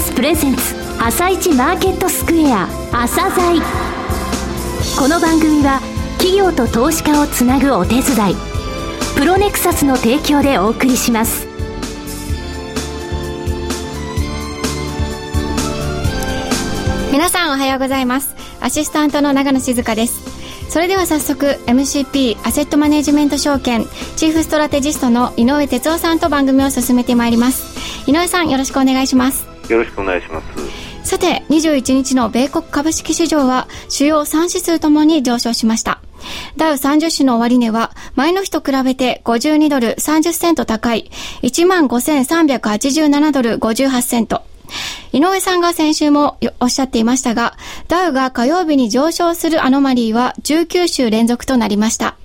スプレゼンツ朝一マーケットスクエア朝鮮この番組は企業と投資家をつなぐお手伝いプロネクサスの提供でお送りします。皆さんおはようございます。アシスタントの長野静香です。それでは早速 MCP アセットマネジメント証券チーフストラテジストの井上哲夫さんと番組を進めてまいります。井上さんよろしくお願いします。よろしくお願いしますさて21日の米国株式市場は主要3指数ともに上昇しましたダウ30種の終値は前の日と比べて52ドル30セント高い15,387ドル58セント井上さんが先週もおっしゃっていましたが、ダウが火曜日に上昇するアノマリーは19週連続となりました。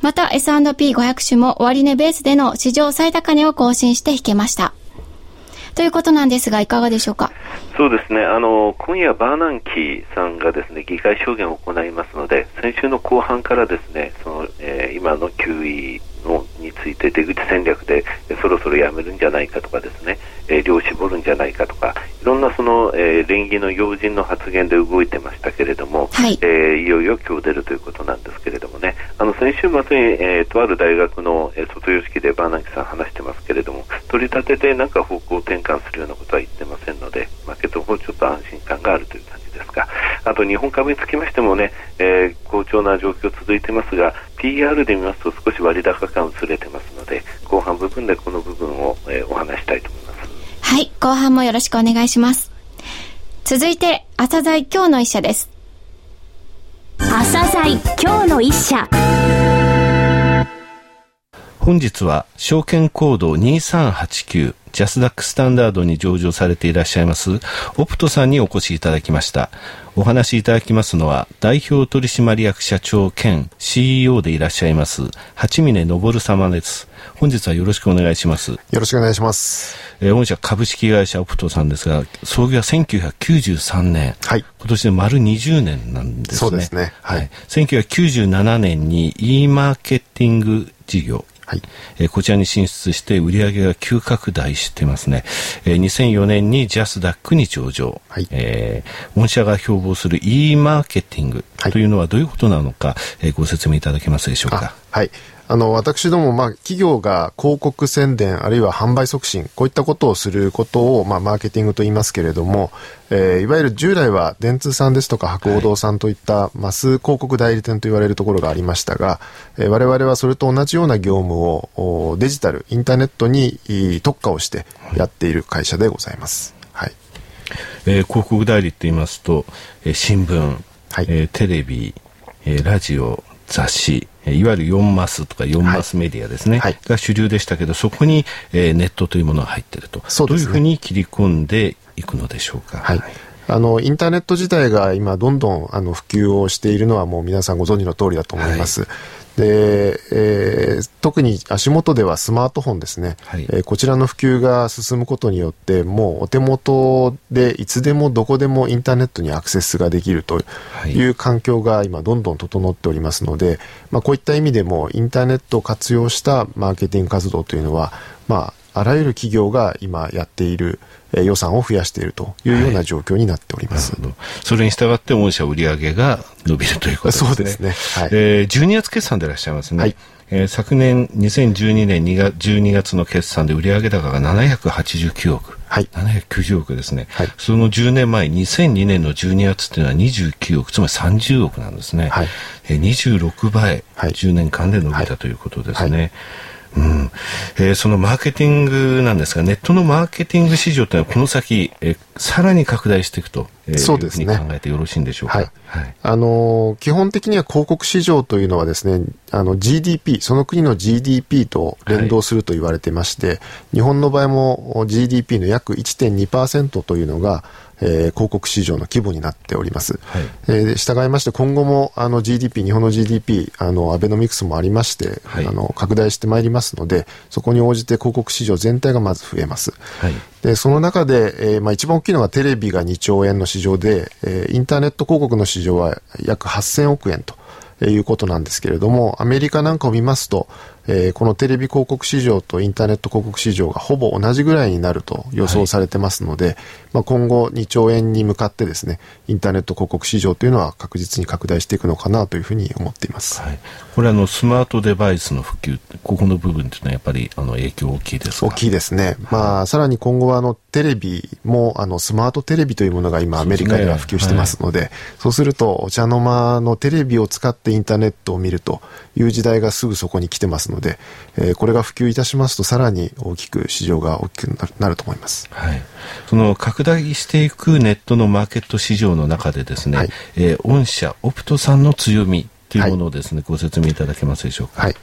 また S&P500 種も終値ベースでの史上最高値を更新して引けました。ということなんですが、いかがでしょうか？そうですね。あの今夜バーナンキーさんがですね議会証言を行いますので、先週の後半からですねその、えー、今の QE のについて出口戦略でそろそろやめるんじゃないかとかですね、えー、量絞るんじゃないかとか。いろんなその、えー、連議の要人の発言で動いてましたけれども、はい、えー、いよいよ今日出るということなんですけれどもね。あの先週末に、えー、とある大学の、えー、卒業式でバーナンキさん話してますけれども取り立ててなんか方向転換するようなことは言ってませんのでマーケットの方ちょっと安心感があるという感じですがあと日本株につきましてもね、えー、好調な状況続いてますが PR で見ますと少し割高感薄れてますので後半部分でこの部分を、えー、お話したいと思います。はい後半もよろしくお願いします。続いて朝鮮今日の一社です。朝鮮今日の一社。本日は証券コード2389ジャスダックスタンダードに上場されていらっしゃいますオプトさんにお越しいただきました。お話しいただきますのは代表取締役社長兼 CEO でいらっしゃいます八峰昇様です。本日はよろしくお願いします。よろしくお願いします。えー、御社株式会社オプトさんですが、創業は1993年。はい。今年で丸20年なんですね。そうですね。はい。はい、1997年に e マーケティング事業、はい、えー、こちらに進出して売上が急拡大してますね。えー、2004年にジャスダックに上場。はい、えー、御社が標榜する e マーケティングというのはどういうことなのか、はい、えー、ご説明いただけますでしょうか？はい。あの、私ども、まあ、企業が広告宣伝、あるいは販売促進、こういったことをすることを、まあ、マーケティングと言いますけれども、えー、いわゆる従来は電通さんですとか博報堂さんといったマス広告代理店と言われるところがありましたが、えー、我々はそれと同じような業務をデジタル、インターネットに特化をしてやっている会社でございます。はい。えー、広告代理って言いますと、えー、新聞、はいえー、テレビ、えー、ラジオ、雑誌、いわゆる4マスとか4マスメディアですね、はい、が主流でしたけど、そこに、えー、ネットというものが入っていると。そうですね、どういうふうに切り込んでいくのでしょうか？はい。あの、インターネット自体が今どんどんあの普及をしているのはもう皆さんご存知の通りだと思います。はいで、えー、特に足元ではスマートフォンですね、はい、えー、こちらの普及が進むことによってもうお手元でいつでもどこでもインターネットにアクセスができるという環境が今どんどん整っておりますので、まあ、こういった意味でもインターネットを活用したマーケティング活動というのは、まあ、あらゆる企業が今やっているえ予算を増やしているというような状況になっております。はい、それに従って御社売上が伸びるということですね。そうですね。はい、えー、12月決算でいらっしゃいますね。はいえー、昨年2012年2月12月の決算で売上高が789億。はい。790億ですね。はい。その10年前、2002年の12月っていうのは29億、つまり30億なんですね。はい。えー、26倍、はい、10年間で伸びたということですね。はいうん。えー、そのマーケティングなんですが、ネットのマーケティング市場というのはこの先、えー、さらに拡大していくと、えー、そうですね。考えてよろしいんでしょうか？はい。はい、あのー、基本的には広告市場というのはですね、あの GDP、その国の GDP と連動すると言われてまして、はい、日本の場合も GDP の約1.2%というのが、えー、広告市場の規模になっております。はい、えー、従いまして今後もあの GDP 日本の GDP あのアベノミクスもありまして、はい、あの拡大してまいりますのでそこに応じて広告市場全体がまず増えます。はい、でその中で、えーまあ、一番大きいのがテレビが2兆円の市場で、えー、インターネット広告の市場は約8000億円ということなんですけれども、アメリカなんかを見ますと、えー、このテレビ広告市場とインターネット広告市場がほぼ同じぐらいになると予想されてますので、はい、まあ、今後2兆円に向かってですね、インターネット広告市場というのは確実に拡大していくのかなというふうに思っています。はい、これあの、スマートデバイスの普及、ここの部分というのはやっぱりあの影響大きいですか？大きいですね。まあ、さらに今後はあの、テレビもあのスマートテレビというものが今アメリカでは普及してますので、そう、ねはい、そうするとお茶の間のテレビを使ってインターネットを見るという時代がすぐそこに来てますので、えー、これが普及いたしますとさらに大きく市場が大きくなると思います。はい。その拡大していくネットのマーケット市場の中でですね、はい、えー、御社オプトさんの強みというものをですね、はい、ご説明いただけますでしょうか？はい。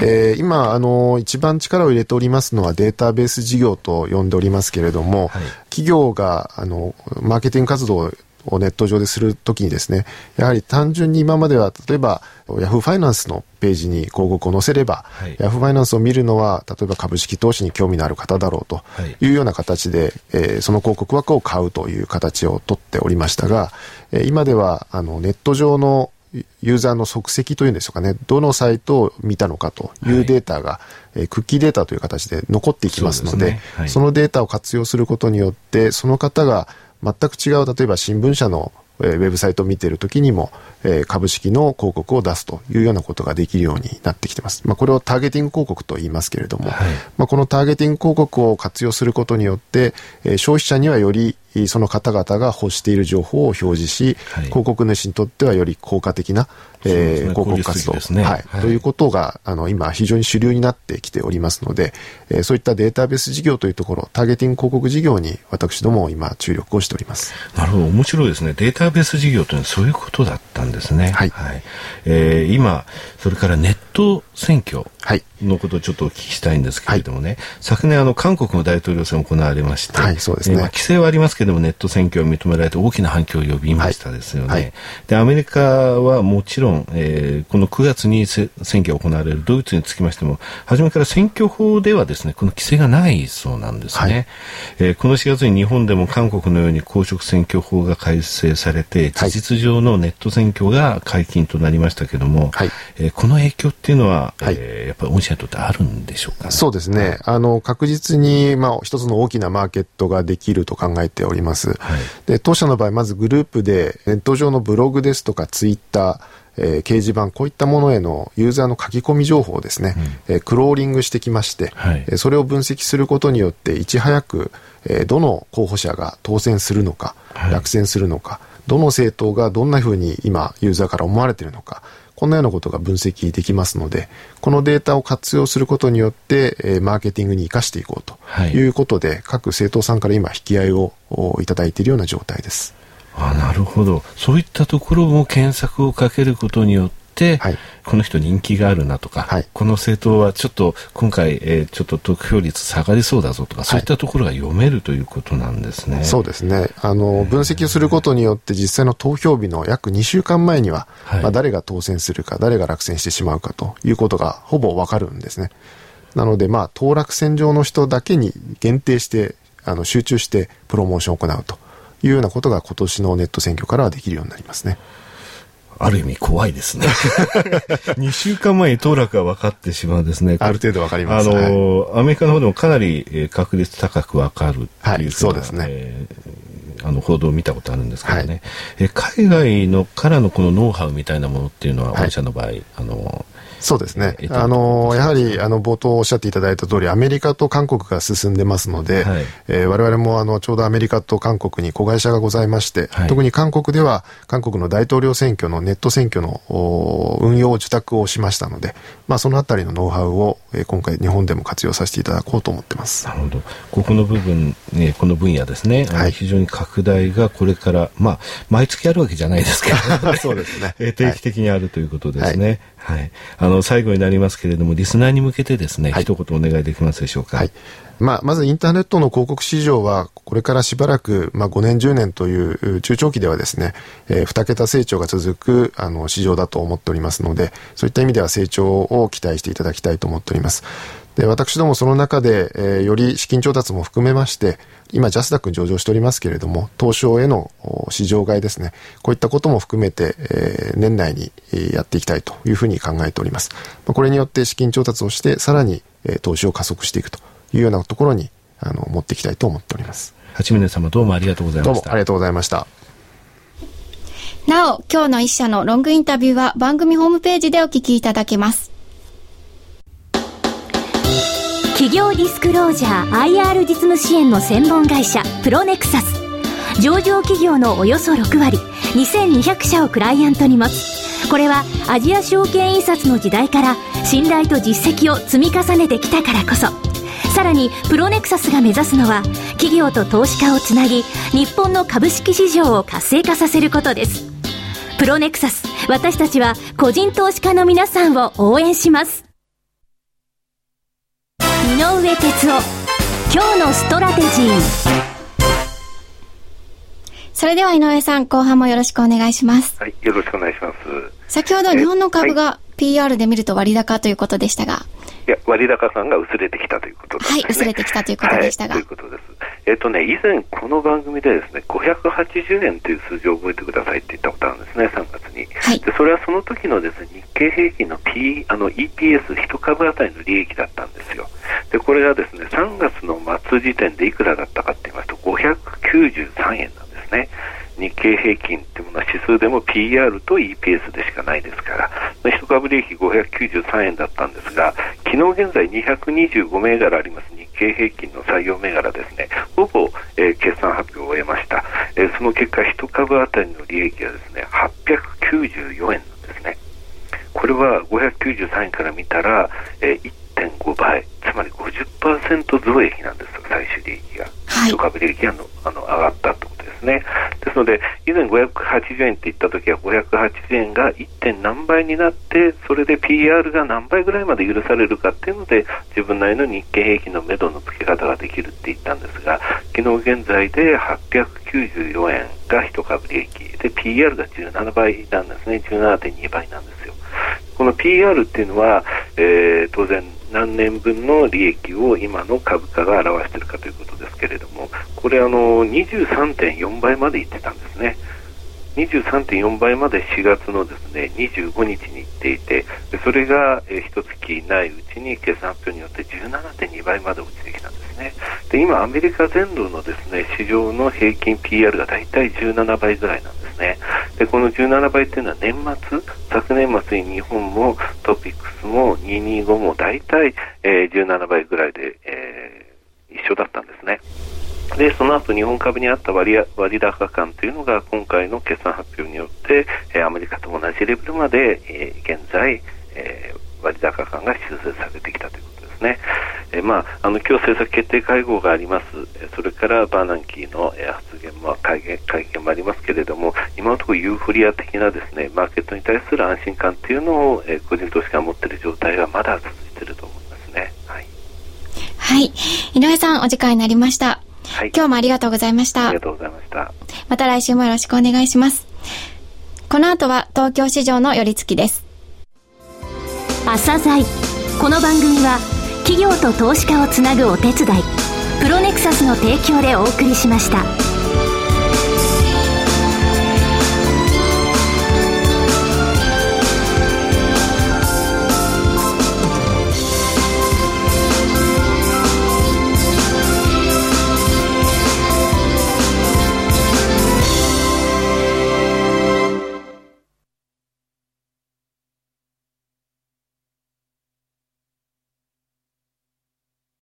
えー、今、あの、一番力を入れておりますのはデータベース事業と呼んでおりますけれども、はい、企業が、あの、マーケティング活動をネット上でするときにですね、やはり単純に今までは、例えば、ヤフーファイナンスのページに広告を載せれば、はい、ヤフーファイナンスを見るのは、例えば株式投資に興味のある方だろうとい。うような形で、はい、えー、その広告枠を買うという形をとっておりましたが、えー、今では、あの、ネット上のユーザーの足跡というんでしょうかね、どのサイトを見たのかというデータが、はい、えー、クッキーデータという形で残っていきますので、そ、ね。はい、そのデータを活用することによって、その方が全く違う、例えば新聞社のえウェブサイトを見ているときにも、え株式の広告を出すというようなことができるようになってきてます。まあ、これをターゲティング広告と言いますけれども、はい、まあ、このターゲティング広告を活用することによって、え消費者にはよりその方々が欲している情報を表示し、はい、広告主にとってはより効果的な、えー、広告活動、ねはい、はい、ということがあの今非常に主流になってきておりますので、えー、そういったデータベース事業というところターゲティング広告事業に私ども今注力をしております。なるほど。面白いですね。データベース事業というのはそういうことだったんですね。はい、はい、えー、今それからネット選挙のことをちょっとお聞きしたいんですけれどもね、はい、昨年あの韓国の大統領選行われまして、はいそうですね、えーまあ、規制はありますけれどもネット選挙を認められて大きな反響を呼びましたですよね、はい、でアメリカはもちろん、えー、この9月に選挙が行われるドイツにつきましても初めから選挙法ではですねこの規制がないそうなんですね、はい、えー、この4月に日本でも韓国のように公職選挙法が改正されて事実上のネット選挙が解禁となりましたけれども、はい、えー、この影響っていうのは、はい、えー、やっぱり御社にとってあるんでしょうか、ね、そうですね。あの、確実に、まあ、一つの大きなマーケットができると考えております。はい、で、当社の場合、まずグループで、ネット上のブログですとか、ツイッター、えー、掲示板、こういったものへのユーザーの書き込み情報をですね、うん、えー、クローリングしてきまして、はい、えそれを分析することによって、いち早く、えー、どの候補者が当選するのか、はい、落選するのか、どの政党がどんなふうに今、ユーザーから思われているのか、こんなようなことが分析できますので、このデータを活用することによって、えー、マーケティングに生かしていこうということで、はい、各政党さんから今引き合いをいただいているような状態です。あなるほど。そういったところも検索をかけることによって、はい、この人人気があるなとか、はい、この政党はちょっと今回、えー、ちょっと得票率下がりそうだぞとか、そういったところが読めるということなんですね。そうですね。あの、分析をすることによって実際の投票日の約2週間前には、まあ、誰が当選するか、誰が落選してしまうかということがほぼわかるんですね。なので、まあ、当落線上の人だけに限定して、あの、集中してプロモーションを行うというようなことが今年のネット選挙からはできるようになりますね。ある意味怖いですね。2週間前に当落が分かってしまうんですね。ある程度分かります。あの、はい、アメリカの方でもかなり確率高く分かるっていう、はい、そうですね。えー、あの報道を見たことあるんですけどね、はい、え海外のからのこのノウハウみたいなものっていうのは、御社の場合、あのそうですね。あの、やはり、あの、冒頭おっしゃっていただいた通り、アメリカと韓国が進んでますので、はい、えー、我々も、あの、ちょうどアメリカと韓国に子会社がございまして、はい、特に韓国では、韓国の大統領選挙のネット選挙の運用を受託をしましたので、まあ、そのあたりのノウハウを、えー、今回、日本でも活用させていただこうと思ってます。なるほど。ここの部分、ね、この分野ですね、はい、非常に拡大がこれから、まあ、毎月あるわけじゃないですけど、そうですね。定期的にあるということですね。はい。あの、最後になりますけれども、リスナーに向けてですね、はい、一言お願いできますでしょうか。はい。まあ、まずインターネットの広告市場は、これからしばらく、まあ、5年、10年という中長期ではですね、えー、2桁成長が続く、あの、市場だと思っておりますので、そういった意味では成長を期待していただきたいと思っております。で、私どもその中で、えー、より資金調達も含めまして、今、ジャスダックに上場しておりますけれども、東証への市場買いですね、こういったことも含めて、えー、年内にやっていきたいというふうに考えております。これによって資金調達をして、さらに、えー、投資を加速していくというようなところに、あの、持っていきたいと思っております。八峰様どうもありがとうございました。どうもありがとうございました。なお、今日の一社のロングインタビューは番組ホームページでお聞きいただけます。企業ディスクロージャー IR 実務支援の専門会社プロネクサス上場企業のおよそ6割2200社をクライアントに持つこれはアジア証券印刷の時代から信頼と実績を積み重ねてきたからこそさらにプロネクサスが目指すのは企業と投資家をつなぎ日本の株式市場を活性化させることです。プロネクサス私たちは個人投資家の皆さんを応援します。井上哲夫今日のストラテジー。それでは井上さん後半もよろしくお願いします。はいよろしくお願いします。先ほど日本の株が PR で見ると割高ということでしたが、いや、割高感が薄れてきたということですね。はい、薄れてきたということでしたが。はい、ということです。えっ、ー、とね、以前この番組でですね、580円という数字を覚えてくださいって言ったことあるんですね、3月に。はい、でそれはその時のですね、日経平均の P、あの EPS、1株当たりの利益だったんですよ。で、これがですね、3月の末時点でいくらだったかって言いますと、593円なんですね。日経平均っていうものは指数でも PR と EPS でしかないですから、1株利益593円だったんですが、昨日現在225銘柄あります日経平均の採用銘柄ですね、ほぼ、えー、決算発表を終えました。えー、その結果、1株当たりの利益はですね、894円なんですね。これは593円から見たら、えー、1.5倍、つまり50%増益なんです最終利益が。はい、1株利益がのあの上がったとですね。ですので、以前580円って言った時は580円が 1. 点何倍になって、それで PR が何倍ぐらいまで許されるかっていうので、自分なりの日経平均の目処の付け方ができるって言ったんですが、昨日現在で894円が1株利益。で、PR が17倍なんですね。17.2倍なんですよ。この PR っていうのは、えー、当然何年分の利益を今の株価が表しているかということですけれども、これあの23.4倍までいってたんですね。23.4倍まで4月のですね25日に行っていて、それが、えー、一月ないうちに決算発表によって17.2倍まで落ちてきたんですね。で今、アメリカ全土のですね市場の平均 PR が大体17倍ぐらいなんですね。でこの17倍っていうのは年末、昨年末に日本もトピックスも225も大体、えー、17倍ぐらいで、えー、一緒だったんですね。で、その後日本株にあった割割高感というのが今回の決算発表によって、えー、アメリカと同じレベルまで、えー、現在、えー、割高感が修正されてきたということですね。えー、まあ、あの今日政策決定会合があります。それからバーナンキーの、えー、発言も会見会見もありますけれども、今のところユーフォリア的なですねマーケットに対する安心感というのを、えー、個人投資家が持っている状態がまだ続いていると思いますね。はい。はい。井上さん、お時間になりました。はい、今日もありがとうございました。ありがとうございました。また来週もよろしくお願いします。この後は東京市場の寄り付きです。朝鮮この番組は企業と投資家をつなぐお手伝いプロネクサスの提供でお送りしました。